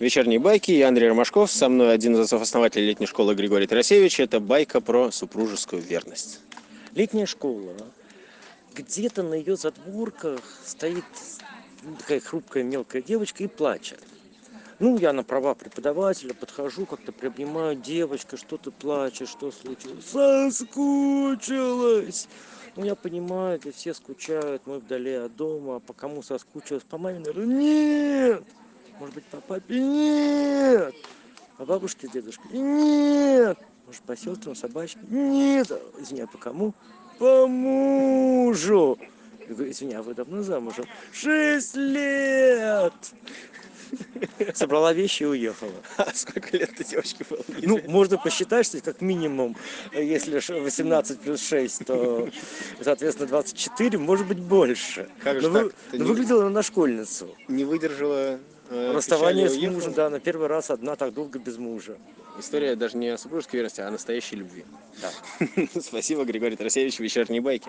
Вечерние байки. Я Андрей Ромашков. Со мной один из отцов-основателей летней школы Григорий Тарасевич. Это байка про супружескую верность. Летняя школа. Где-то на ее задворках стоит такая хрупкая мелкая девочка и плачет. Ну, я на права преподавателя подхожу, как-то приобнимаю девочка, что ты плачешь, что случилось? Соскучилась! Ну, я понимаю, это все скучают, мы вдали от дома, а по кому соскучилась? По маме, наверное, нет! Может быть, по папе? Нет! По бабушке, дедушке? Нет! Может, по сестрам, собачке? Нет! Извини, а по кому? По мужу! Я говорю, извини, а вы давно замужем? Шесть лет! Собрала вещи и уехала. А сколько лет этой девочке было? Ну, можно посчитать, что как минимум, если ш- 18 плюс 6, то, соответственно, 24, может быть, больше. Как же но вы- так? Ты но не- выглядела она на школьницу. Не выдержала Расставание печали с уехала? мужем, да, на первый раз одна так долго без мужа. История даже не о супружеской верности, а о настоящей любви. Да. Спасибо, Григорий Тарасевич. Вечерние байки.